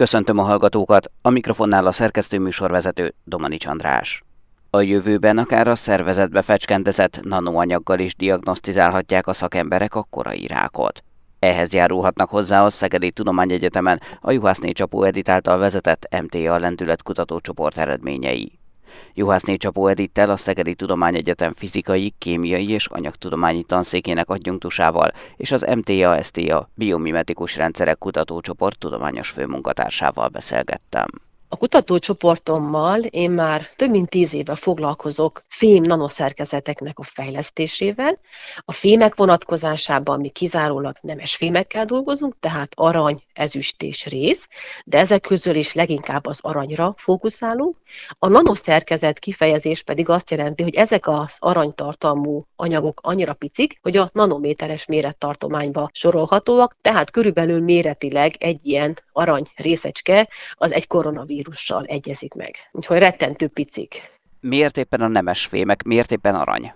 Köszöntöm a hallgatókat, a mikrofonnál a szerkesztő műsorvezető Domanics András. A jövőben akár a szervezetbe fecskendezett nanoanyaggal is diagnosztizálhatják a szakemberek a korai rákot. Ehhez járulhatnak hozzá a Szegedi Tudományegyetemen a Juhászné Csapó Edit által vezetett MTA lendület kutatócsoport eredményei. Juhászné Csapó Edittel a Szegedi Tudományegyetem fizikai, kémiai és anyagtudományi tanszékének adjunktusával és az MTA-STA biomimetikus rendszerek kutatócsoport tudományos főmunkatársával beszélgettem. A kutatócsoportommal én már több mint tíz éve foglalkozok fém nanoszerkezeteknek a fejlesztésével. A fémek vonatkozásában mi kizárólag nemes fémekkel dolgozunk, tehát arany, ezüst és rész, de ezek közül is leginkább az aranyra fókuszálunk. A nanoszerkezet kifejezés pedig azt jelenti, hogy ezek az aranytartalmú anyagok annyira picik, hogy a nanométeres mérettartományba sorolhatóak, tehát körülbelül méretileg egy ilyen arany részecske az egy koronavírussal egyezik meg. Úgyhogy rettentő picik. Miért éppen a nemes fémek, miért éppen arany?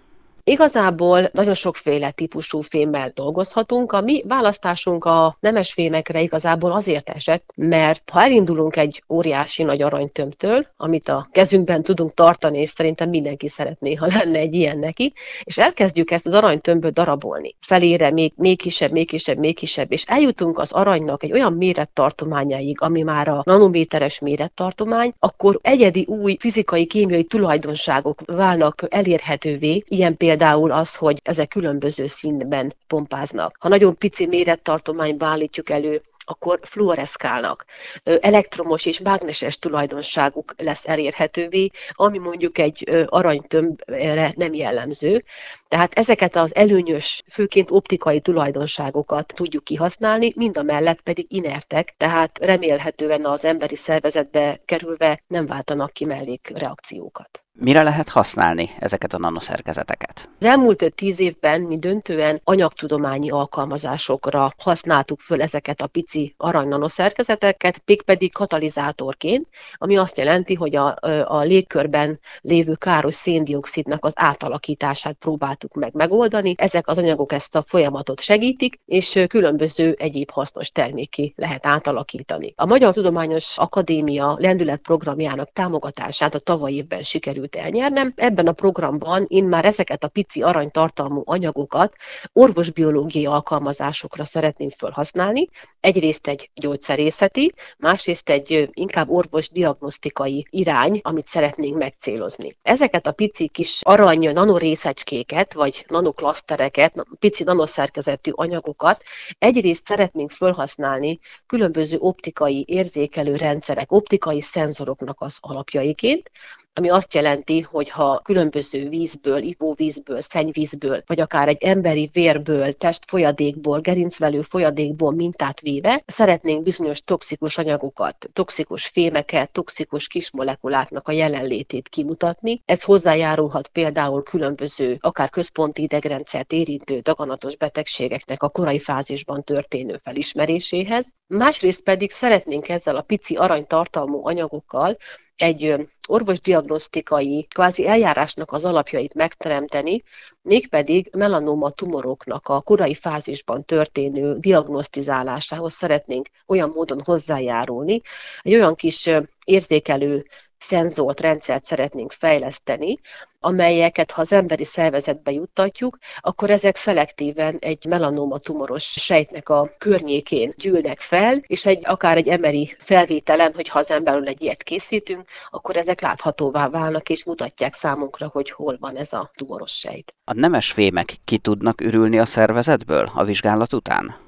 Igazából nagyon sokféle típusú fémmel dolgozhatunk. A mi választásunk a nemes fémekre igazából azért esett, mert ha elindulunk egy óriási nagy aranytömtől, amit a kezünkben tudunk tartani, és szerintem mindenki szeretné, ha lenne egy ilyen neki, és elkezdjük ezt az aranytömböt darabolni. Felére még, még kisebb, még kisebb, még kisebb, és eljutunk az aranynak egy olyan mérettartományáig, ami már a nanométeres mérettartomány, akkor egyedi új fizikai, kémiai tulajdonságok válnak elérhetővé, ilyen például például az, hogy ezek különböző színben pompáznak. Ha nagyon pici mérettartományban állítjuk elő akkor fluoreszkálnak. Elektromos és mágneses tulajdonságuk lesz elérhetővé, ami mondjuk egy aranytömbre nem jellemző. Tehát ezeket az előnyös, főként optikai tulajdonságokat tudjuk kihasználni, mind a mellett pedig inertek, tehát remélhetően az emberi szervezetbe kerülve nem váltanak ki mellékreakciókat. Mire lehet használni ezeket a nanoszerkezeteket? Az elmúlt tíz évben mi döntően anyagtudományi alkalmazásokra használtuk föl ezeket a pici arany nanoszerkezeteket, pedig katalizátorként, ami azt jelenti, hogy a, a légkörben lévő káros széndiokszidnak az átalakítását próbáltuk meg megoldani. Ezek az anyagok ezt a folyamatot segítik, és különböző egyéb hasznos terméki lehet átalakítani. A Magyar Tudományos Akadémia lendületprogramjának támogatását a tavaly évben sikerült sikerült elnyernem. Ebben a programban én már ezeket a pici aranytartalmú anyagokat orvosbiológiai alkalmazásokra szeretném felhasználni. Egyrészt egy gyógyszerészeti, másrészt egy inkább orvosdiagnosztikai irány, amit szeretnénk megcélozni. Ezeket a pici kis arany nanorészecskéket, vagy nanoklasztereket, pici nanoszerkezetű anyagokat egyrészt szeretnénk felhasználni különböző optikai érzékelő rendszerek, optikai szenzoroknak az alapjaiként, ami azt jelenti, hogy ha különböző vízből, ivóvízből, szennyvízből, vagy akár egy emberi vérből, testfolyadékból, gerincvelő folyadékból mintát véve, szeretnénk bizonyos toxikus anyagokat, toxikus fémeket, toxikus kismolekuláknak a jelenlétét kimutatni. Ez hozzájárulhat például különböző, akár központi idegrendszert érintő daganatos betegségeknek a korai fázisban történő felismeréséhez. Másrészt pedig szeretnénk ezzel a pici aranytartalmú anyagokkal egy orvosdiagnosztikai kvázi eljárásnak az alapjait megteremteni, mégpedig melanoma tumoroknak a korai fázisban történő diagnosztizálásához szeretnénk olyan módon hozzájárulni, egy olyan kis érzékelő szenzolt rendszert szeretnénk fejleszteni, amelyeket ha az emberi szervezetbe juttatjuk, akkor ezek szelektíven egy melanoma tumoros sejtnek a környékén gyűlnek fel, és egy, akár egy emeri felvételen, hogyha az emberről egy ilyet készítünk, akkor ezek láthatóvá válnak, és mutatják számunkra, hogy hol van ez a tumoros sejt. A nemes fémek ki tudnak ürülni a szervezetből a vizsgálat után?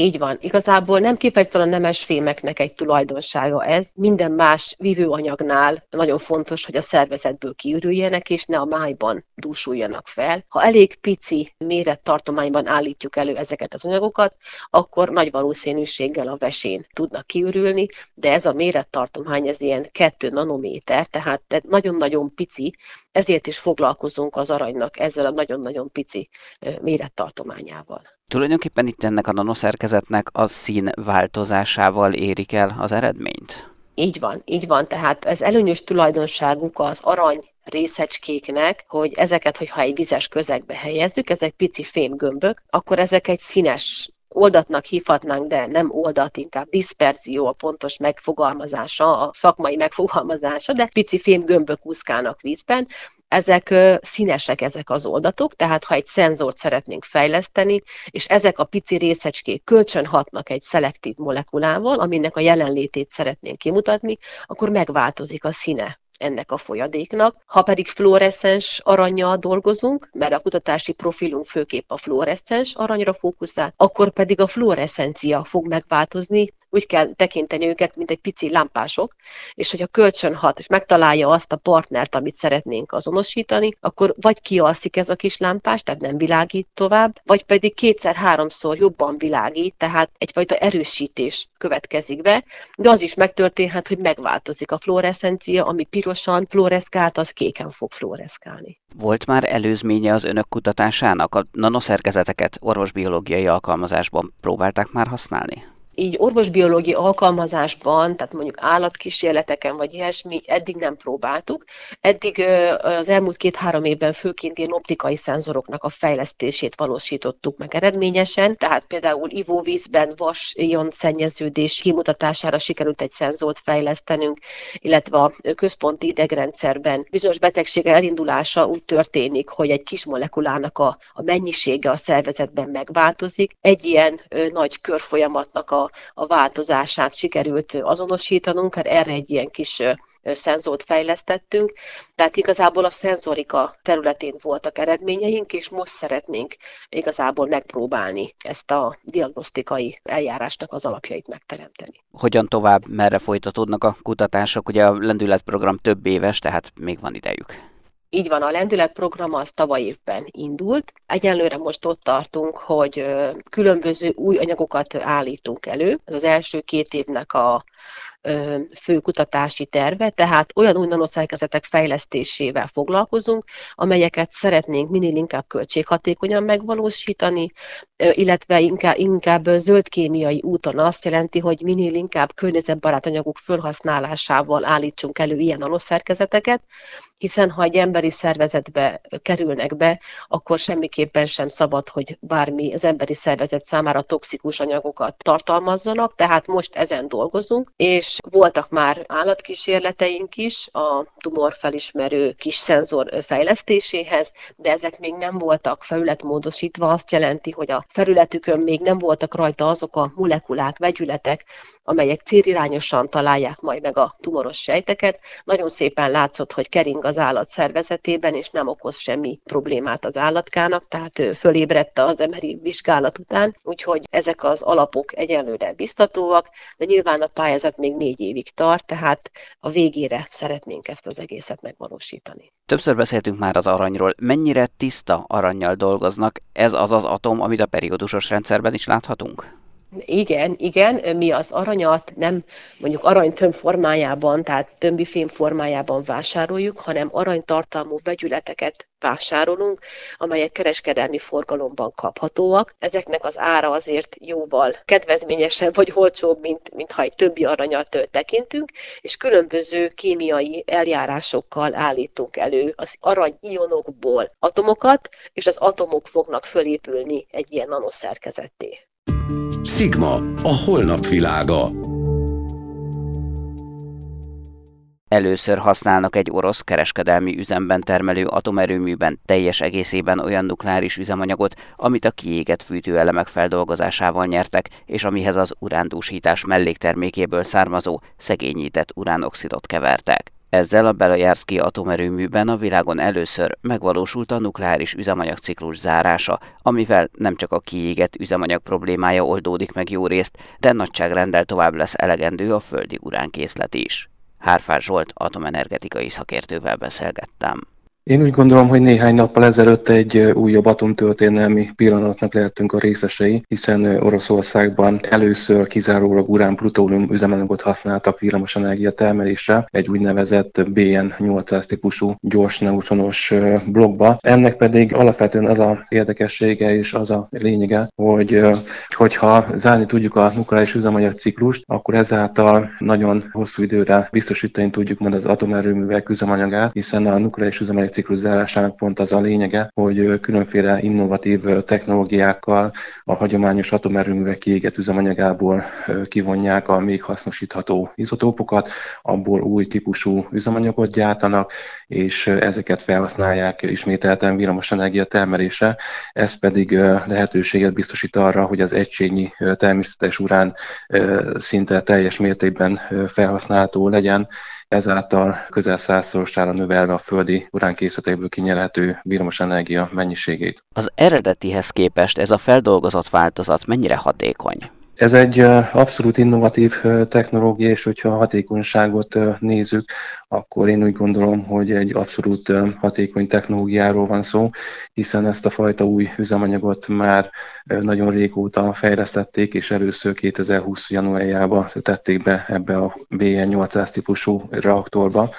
Így van. Igazából nem kifejezetten a nemes fémeknek egy tulajdonsága ez. Minden más vívőanyagnál nagyon fontos, hogy a szervezetből kiürüljenek, és ne a májban dúsuljanak fel. Ha elég pici mérettartományban állítjuk elő ezeket az anyagokat, akkor nagy valószínűséggel a vesén tudnak kiürülni, de ez a mérettartomány, ez ilyen 2 nanométer, tehát nagyon-nagyon pici, ezért is foglalkozunk az aranynak ezzel a nagyon-nagyon pici mérettartományával. Tulajdonképpen itt ennek a nanoszerkezetnek a szín változásával érik el az eredményt? Így van, így van. Tehát ez előnyös tulajdonságuk az arany részecskéknek, hogy ezeket, hogyha egy vizes közegbe helyezzük, ezek pici fémgömbök, akkor ezek egy színes oldatnak hívhatnánk, de nem oldat, inkább diszperzió a pontos megfogalmazása, a szakmai megfogalmazása, de pici fémgömbök úszkálnak vízben, ezek színesek ezek az oldatok, tehát ha egy szenzort szeretnénk fejleszteni, és ezek a pici részecskék kölcsön hatnak egy szelektív molekulával, aminek a jelenlétét szeretnénk kimutatni, akkor megváltozik a színe ennek a folyadéknak. Ha pedig fluoreszcens aranyjal dolgozunk, mert a kutatási profilunk főképp a fluoreszcens aranyra fókuszál, akkor pedig a fluoreszcencia fog megváltozni, úgy kell tekinteni őket, mint egy pici lámpások, és hogyha kölcsön hat, és megtalálja azt a partnert, amit szeretnénk azonosítani, akkor vagy kialszik ez a kis lámpás, tehát nem világít tovább, vagy pedig kétszer-háromszor jobban világít, tehát egyfajta erősítés következik be, de az is megtörténhet, hogy megváltozik a fluoreszcencia, ami pirosan fluoreszkált, az kéken fog fluoreszkálni. Volt már előzménye az önök kutatásának? A nanoszerkezeteket orvosbiológiai alkalmazásban próbálták már használni? Így orvosbiológiai alkalmazásban, tehát mondjuk állatkísérleteken vagy ilyesmi, eddig nem próbáltuk. Eddig az elmúlt két-három évben főként ilyen optikai szenzoroknak a fejlesztését valósítottuk meg eredményesen, tehát például ivóvízben vas ion szennyeződés kimutatására sikerült egy szenzort fejlesztenünk, illetve a központi idegrendszerben bizonyos betegség elindulása úgy történik, hogy egy kis molekulának a, a mennyisége a szervezetben megváltozik. Egy ilyen ö, nagy körfolyamatnak a a, változását sikerült azonosítanunk, hát erre egy ilyen kis szenzort fejlesztettünk, tehát igazából a szenzorika területén voltak eredményeink, és most szeretnénk igazából megpróbálni ezt a diagnosztikai eljárásnak az alapjait megteremteni. Hogyan tovább, merre folytatódnak a kutatások? Ugye a lendületprogram több éves, tehát még van idejük. Így van, a lendületprogram az tavaly évben indult. Egyelőre most ott tartunk, hogy különböző új anyagokat állítunk elő. Ez az első két évnek a fő kutatási terve, tehát olyan új nanoszerkezetek fejlesztésével foglalkozunk, amelyeket szeretnénk minél inkább költséghatékonyan megvalósítani, illetve inkább, inkább zöld kémiai úton azt jelenti, hogy minél inkább környezetbarát anyagok felhasználásával állítsunk elő ilyen nanoszerkezeteket, hiszen ha egy emberi szervezetbe kerülnek be, akkor semmiképpen sem szabad, hogy bármi az emberi szervezet számára toxikus anyagokat tartalmazzanak, tehát most ezen dolgozunk, és voltak már állatkísérleteink is a tumorfelismerő kis szenzor fejlesztéséhez, de ezek még nem voltak felületmódosítva, azt jelenti, hogy a felületükön még nem voltak rajta azok a molekulák, vegyületek, amelyek célirányosan találják majd meg a tumoros sejteket. Nagyon szépen látszott, hogy kering az állat szervezetében, és nem okoz semmi problémát az állatkának, tehát fölébredte az emeri vizsgálat után, úgyhogy ezek az alapok egyelőre biztatóak, de nyilván a pályázat még négy évig tart, tehát a végére szeretnénk ezt az egészet megvalósítani. Többször beszéltünk már az aranyról. Mennyire tiszta aranyjal dolgoznak? Ez az az atom, amit a periódusos rendszerben is láthatunk? Igen, igen, mi az aranyat nem mondjuk aranytömb formájában, tehát tömbifém formájában vásároljuk, hanem aranytartalmú vegyületeket vásárolunk, amelyek kereskedelmi forgalomban kaphatóak. Ezeknek az ára azért jóval kedvezményesebb vagy olcsóbb, mint, mint ha egy többi aranyat tekintünk, és különböző kémiai eljárásokkal állítunk elő az aranyionokból atomokat, és az atomok fognak fölépülni egy ilyen nanoszerkezetté. Sigma, a holnap világa. Először használnak egy orosz kereskedelmi üzemben termelő atomerőműben teljes egészében olyan nukleáris üzemanyagot, amit a kiégett fűtőelemek feldolgozásával nyertek, és amihez az urándúsítás melléktermékéből származó szegényített uránoxidot kevertek. Ezzel a Belajárszki atomerőműben a világon először megvalósult a nukleáris üzemanyagciklus zárása, amivel nem csak a kiégett üzemanyag problémája oldódik meg jó részt, de nagyságrendel tovább lesz elegendő a földi uránkészlet is. Hárfás Zsolt atomenergetikai szakértővel beszélgettem. Én úgy gondolom, hogy néhány nappal ezelőtt egy újabb atomtörténelmi pillanatnak lehetünk a részesei, hiszen Oroszországban először kizárólag urán-plutónium üzemanyagot használtak villamosenergia termelésre, egy úgynevezett BN800 típusú gyors neutronos blokkba. Ennek pedig alapvetően az a érdekessége és az a lényege, hogy hogyha zárni tudjuk a nukleáris üzemanyag ciklust, akkor ezáltal nagyon hosszú időre biztosítani tudjuk majd az atomerőművek üzemanyagát, hiszen a nukleáris üzemanyag életciklus pont az a lényege, hogy különféle innovatív technológiákkal a hagyományos atomerőművek kiégett üzemanyagából kivonják a még hasznosítható izotópokat, abból új típusú üzemanyagot gyártanak, és ezeket felhasználják ismételten villamosenergia termelése. Ez pedig lehetőséget biztosít arra, hogy az egységnyi természetes urán szinte teljes mértékben felhasználható legyen, ezáltal közel százszorosára növelve a földi uránkészletekből kinyerhető villamosenergia mennyiségét. Az eredetihez képest ez a feldolgozott változat mennyire hatékony? Ez egy abszolút innovatív technológia, és hogyha a hatékonyságot nézzük, akkor én úgy gondolom, hogy egy abszolút hatékony technológiáról van szó, hiszen ezt a fajta új üzemanyagot már nagyon régóta fejlesztették, és először 2020. januárjában tették be ebbe a BN800 típusú reaktorba.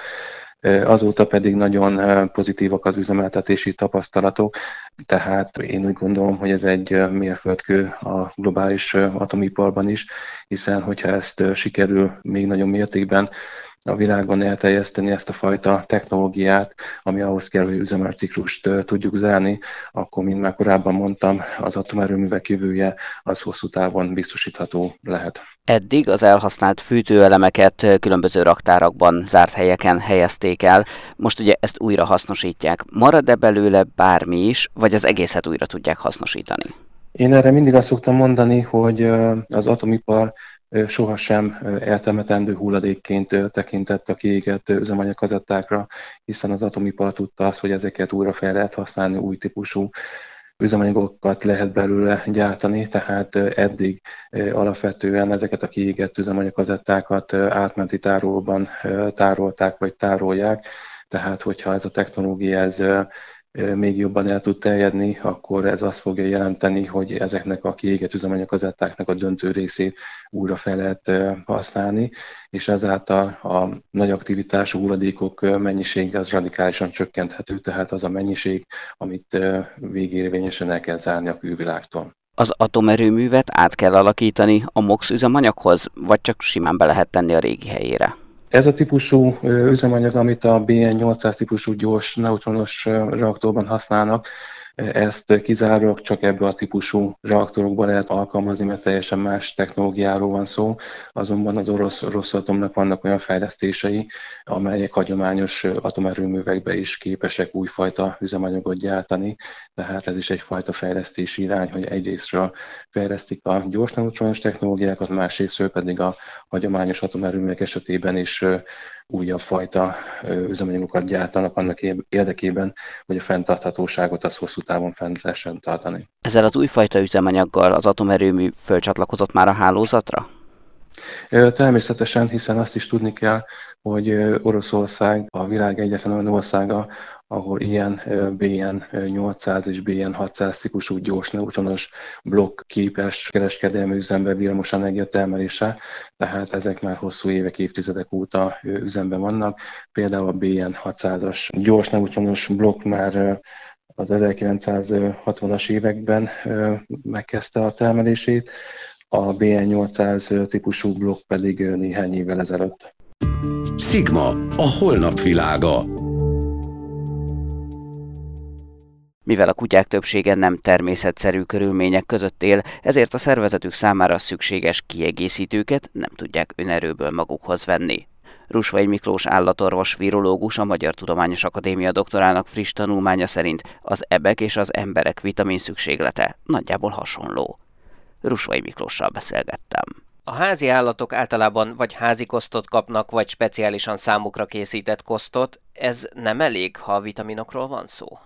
Azóta pedig nagyon pozitívak az üzemeltetési tapasztalatok, tehát én úgy gondolom, hogy ez egy mérföldkő a globális atomiparban is, hiszen hogyha ezt sikerül még nagyobb mértékben a világon elterjeszteni ezt a fajta technológiát, ami ahhoz kell, hogy üzemanyagciklust tudjuk zárni, akkor, mint már korábban mondtam, az atomerőművek jövője az hosszú távon biztosítható lehet. Eddig az elhasznált fűtőelemeket különböző raktárakban, zárt helyeken helyezték el, most ugye ezt újra hasznosítják. Marad-e belőle bármi is, vagy az egészet újra tudják hasznosítani? Én erre mindig azt szoktam mondani, hogy az atomipar sohasem eltemetendő hulladékként tekintett a kiégett üzemanyagkazettákra, hiszen az atomipar tudta azt, hogy ezeket újra fel lehet használni, új típusú üzemanyagokat lehet belőle gyártani, tehát eddig alapvetően ezeket a kiégett üzemanyagkazettákat átmenti tárolóban tárolták vagy tárolják, tehát hogyha ez a technológia ez még jobban el tud terjedni, akkor ez azt fogja jelenteni, hogy ezeknek a kiégett üzemanyagkazettáknak a döntő részét újra fel lehet használni, és ezáltal a nagy aktivitású hulladékok mennyisége az radikálisan csökkenthető, tehát az a mennyiség, amit végérvényesen el kell zárni a külvilágtól. Az atomerőművet át kell alakítani a MOX üzemanyaghoz, vagy csak simán be lehet tenni a régi helyére? Ez a típusú üzemanyag, amit a BN800 típusú gyors neutronos reaktorban használnak, ezt kizárólag csak ebbe a típusú reaktorokban lehet alkalmazni, mert teljesen más technológiáról van szó. Azonban az orosz Rosszatomnak vannak olyan fejlesztései, amelyek hagyományos atomerőművekbe is képesek újfajta üzemanyagot gyártani. Tehát ez is egyfajta fejlesztési irány, hogy egyrésztről fejlesztik a gyors neutronos technológiákat, másrésztről pedig a hagyományos atomerőművek esetében is újabb fajta üzemanyagokat gyártanak annak érdekében, hogy a fenntarthatóságot az hosszú távon fent lehessen tartani. Ezzel az újfajta üzemanyaggal az atomerőmű fölcsatlakozott már a hálózatra? Természetesen, hiszen azt is tudni kell, hogy Oroszország a világ egyetlen olyan országa, ahol ilyen BN800 és BN600 típusú gyors neutronos blokk képes kereskedelmi üzembe villamos energia termelése, tehát ezek már hosszú évek, évtizedek óta üzemben vannak. Például a BN600-as gyors neutronos blokk már az 1960-as években megkezdte a termelését, a BN800 típusú blokk pedig néhány évvel ezelőtt. Sigma, a holnap világa. Mivel a kutyák többsége nem természetszerű körülmények között él, ezért a szervezetük számára szükséges kiegészítőket nem tudják önerőből magukhoz venni. Rusvai Miklós állatorvos virológus a Magyar Tudományos Akadémia doktorának friss tanulmánya szerint az ebek és az emberek vitamin szükséglete nagyjából hasonló. Rusvai Miklóssal beszélgettem. A házi állatok általában vagy házi kosztot kapnak, vagy speciálisan számukra készített kosztot. Ez nem elég, ha a vitaminokról van szó?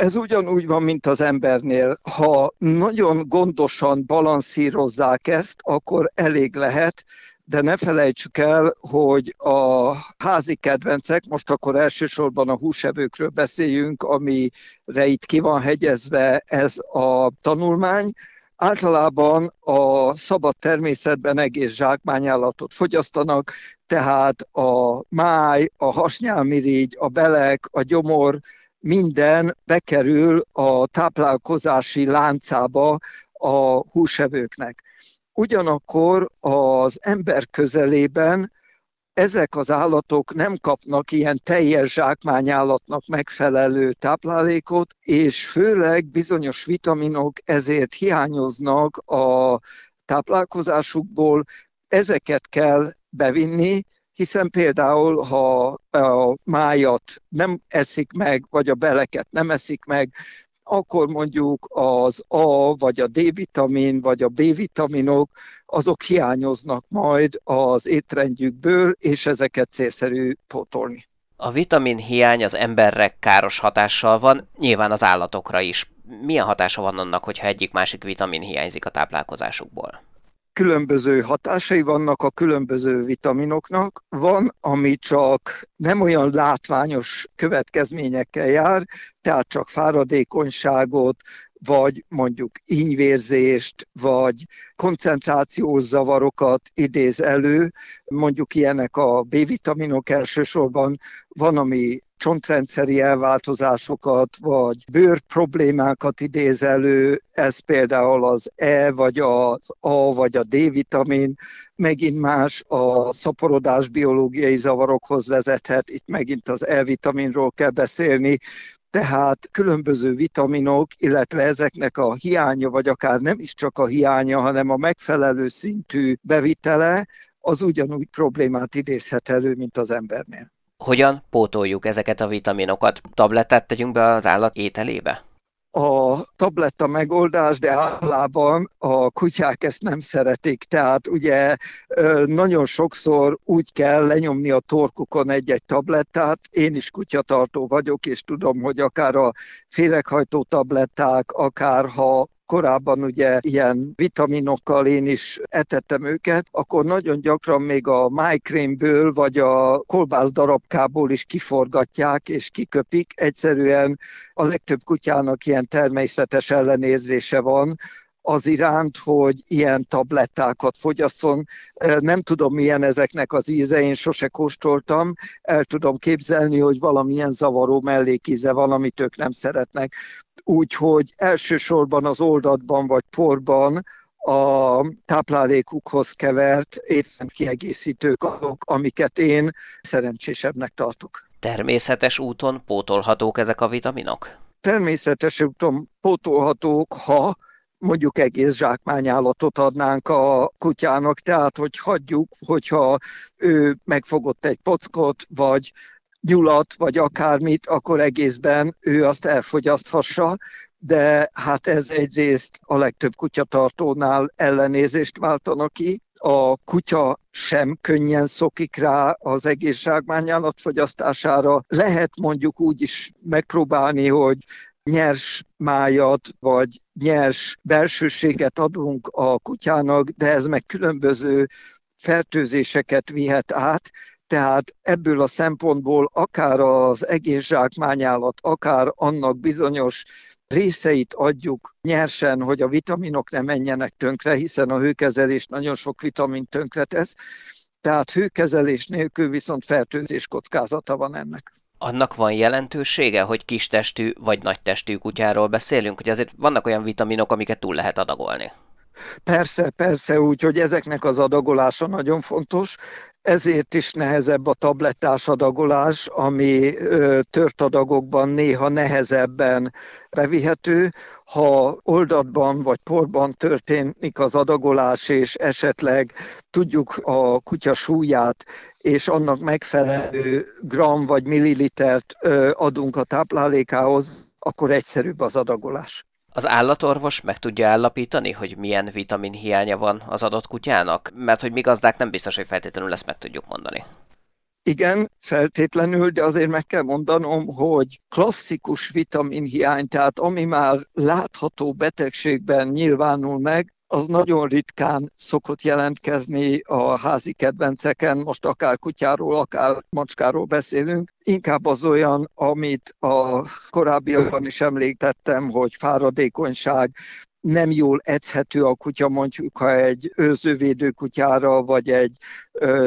Ez ugyanúgy van, mint az embernél. Ha nagyon gondosan balanszírozzák ezt, akkor elég lehet, de ne felejtsük el, hogy a házi kedvencek, most akkor elsősorban a húsevőkről beszéljünk, amire itt ki van hegyezve ez a tanulmány, általában a szabad természetben egész zsákmányállatot fogyasztanak, tehát a máj, a hasnyálmirigy, a belek, a gyomor, minden bekerül a táplálkozási láncába a húsevőknek. Ugyanakkor az ember közelében ezek az állatok nem kapnak ilyen teljes zsákmányállatnak megfelelő táplálékot, és főleg bizonyos vitaminok ezért hiányoznak a táplálkozásukból, ezeket kell bevinni, hiszen például, ha a májat nem eszik meg, vagy a beleket nem eszik meg, akkor mondjuk az A, vagy a D-vitamin, vagy a B-vitaminok, azok hiányoznak majd az étrendjükből, és ezeket célszerű pótolni. A vitamin hiány az emberre káros hatással van, nyilván az állatokra is. Milyen hatása van annak, hogyha egyik-másik vitamin hiányzik a táplálkozásukból? Különböző hatásai vannak a különböző vitaminoknak. Van, ami csak nem olyan látványos következményekkel jár, tehát csak fáradékonyságot, vagy mondjuk ínyvérzést, vagy koncentrációs zavarokat idéz elő. Mondjuk ilyenek a B-vitaminok elsősorban, van, ami csontrendszeri elváltozásokat, vagy bőr problémákat idéz elő, ez például az E, vagy az A, vagy a D-vitamin, megint más a szaporodás biológiai zavarokhoz vezethet, itt megint az E-vitaminról kell beszélni, tehát különböző vitaminok, illetve ezeknek a hiánya, vagy akár nem is csak a hiánya, hanem a megfelelő szintű bevitele, az ugyanúgy problémát idézhet elő, mint az embernél. Hogyan pótoljuk ezeket a vitaminokat? Tablettát tegyünk be az állat ételébe? A tabletta megoldás, de általában a kutyák ezt nem szeretik. Tehát ugye nagyon sokszor úgy kell lenyomni a torkukon egy-egy tablettát. Én is kutyatartó vagyok, és tudom, hogy akár a féreghajtó tabletták, akár ha korábban ugye ilyen vitaminokkal én is etettem őket, akkor nagyon gyakran még a májkrémből vagy a kolbász darabkából is kiforgatják és kiköpik. Egyszerűen a legtöbb kutyának ilyen természetes ellenérzése van, az iránt, hogy ilyen tablettákat fogyasszon. Nem tudom, milyen ezeknek az íze, én sose kóstoltam. El tudom képzelni, hogy valamilyen zavaró mellékíze van, amit ők nem szeretnek úgyhogy elsősorban az oldatban vagy porban a táplálékukhoz kevert kiegészítők azok, amiket én szerencsésebbnek tartok. Természetes úton pótolhatók ezek a vitaminok? Természetes úton pótolhatók, ha mondjuk egész zsákmányállatot adnánk a kutyának, tehát hogy hagyjuk, hogyha ő megfogott egy pockot, vagy nyulat, vagy akármit, akkor egészben ő azt elfogyaszthassa, de hát ez egyrészt a legtöbb kutyatartónál ellenézést váltana ki, a kutya sem könnyen szokik rá az egész zsákmányállat fogyasztására. Lehet mondjuk úgy is megpróbálni, hogy nyers májat, vagy nyers belsőséget adunk a kutyának, de ez meg különböző fertőzéseket vihet át, tehát ebből a szempontból akár az egész zsákmányállat, akár annak bizonyos részeit adjuk nyersen, hogy a vitaminok ne menjenek tönkre, hiszen a hőkezelés nagyon sok vitamin tönkre tesz, tehát hőkezelés nélkül viszont fertőzés kockázata van ennek. Annak van jelentősége, hogy kistestű vagy nagytestű kutyáról beszélünk, hogy azért vannak olyan vitaminok, amiket túl lehet adagolni. Persze, persze, úgyhogy ezeknek az adagolása nagyon fontos ezért is nehezebb a tablettás adagolás, ami tört adagokban néha nehezebben bevihető. Ha oldatban vagy porban történik az adagolás, és esetleg tudjuk a kutya súlyát, és annak megfelelő gram vagy millilitert adunk a táplálékához, akkor egyszerűbb az adagolás. Az állatorvos meg tudja állapítani, hogy milyen vitamin hiánya van az adott kutyának? Mert hogy mi gazdák nem biztos, hogy feltétlenül ezt meg tudjuk mondani. Igen, feltétlenül, de azért meg kell mondanom, hogy klasszikus vitaminhiány, tehát ami már látható betegségben nyilvánul meg, az nagyon ritkán szokott jelentkezni a házi kedvenceken, most akár kutyáról, akár macskáról beszélünk, inkább az olyan, amit a korábbiakban is említettem, hogy fáradékonyság, nem jól edzhető a kutya, mondjuk ha egy őrzővédő kutyára, vagy egy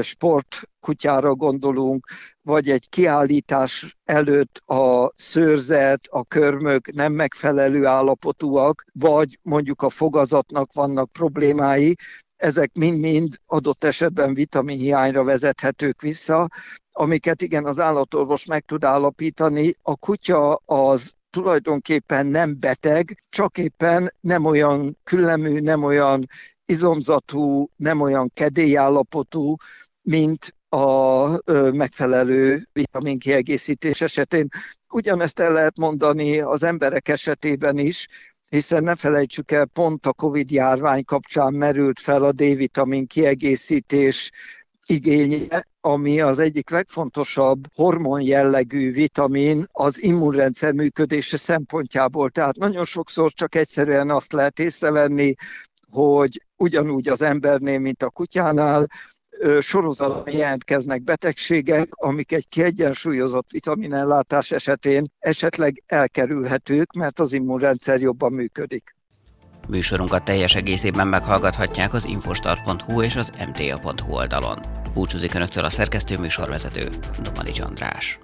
sport kutyára gondolunk, vagy egy kiállítás előtt a szőrzet, a körmök nem megfelelő állapotúak, vagy mondjuk a fogazatnak vannak problémái, ezek mind-mind adott esetben vitaminhiányra vezethetők vissza, amiket igen az állatorvos meg tud állapítani. A kutya az tulajdonképpen nem beteg, csak éppen nem olyan küllemű, nem olyan izomzatú, nem olyan kedélyállapotú, mint a megfelelő vitaminkiegészítés esetén. Ugyanezt el lehet mondani az emberek esetében is, hiszen ne felejtsük el, pont a Covid járvány kapcsán merült fel a D-vitamin kiegészítés igénye, ami az egyik legfontosabb hormon jellegű vitamin az immunrendszer működése szempontjából. Tehát nagyon sokszor csak egyszerűen azt lehet észrevenni, hogy ugyanúgy az embernél, mint a kutyánál, sorozatban jelentkeznek betegségek, amik egy kiegyensúlyozott vitaminellátás esetén esetleg elkerülhetők, mert az immunrendszer jobban működik. Műsorunkat teljes egészében meghallgathatják az infostart.hu és az mta.hu oldalon. Búcsúzik Önöktől a szerkesztő műsorvezető, Domani András.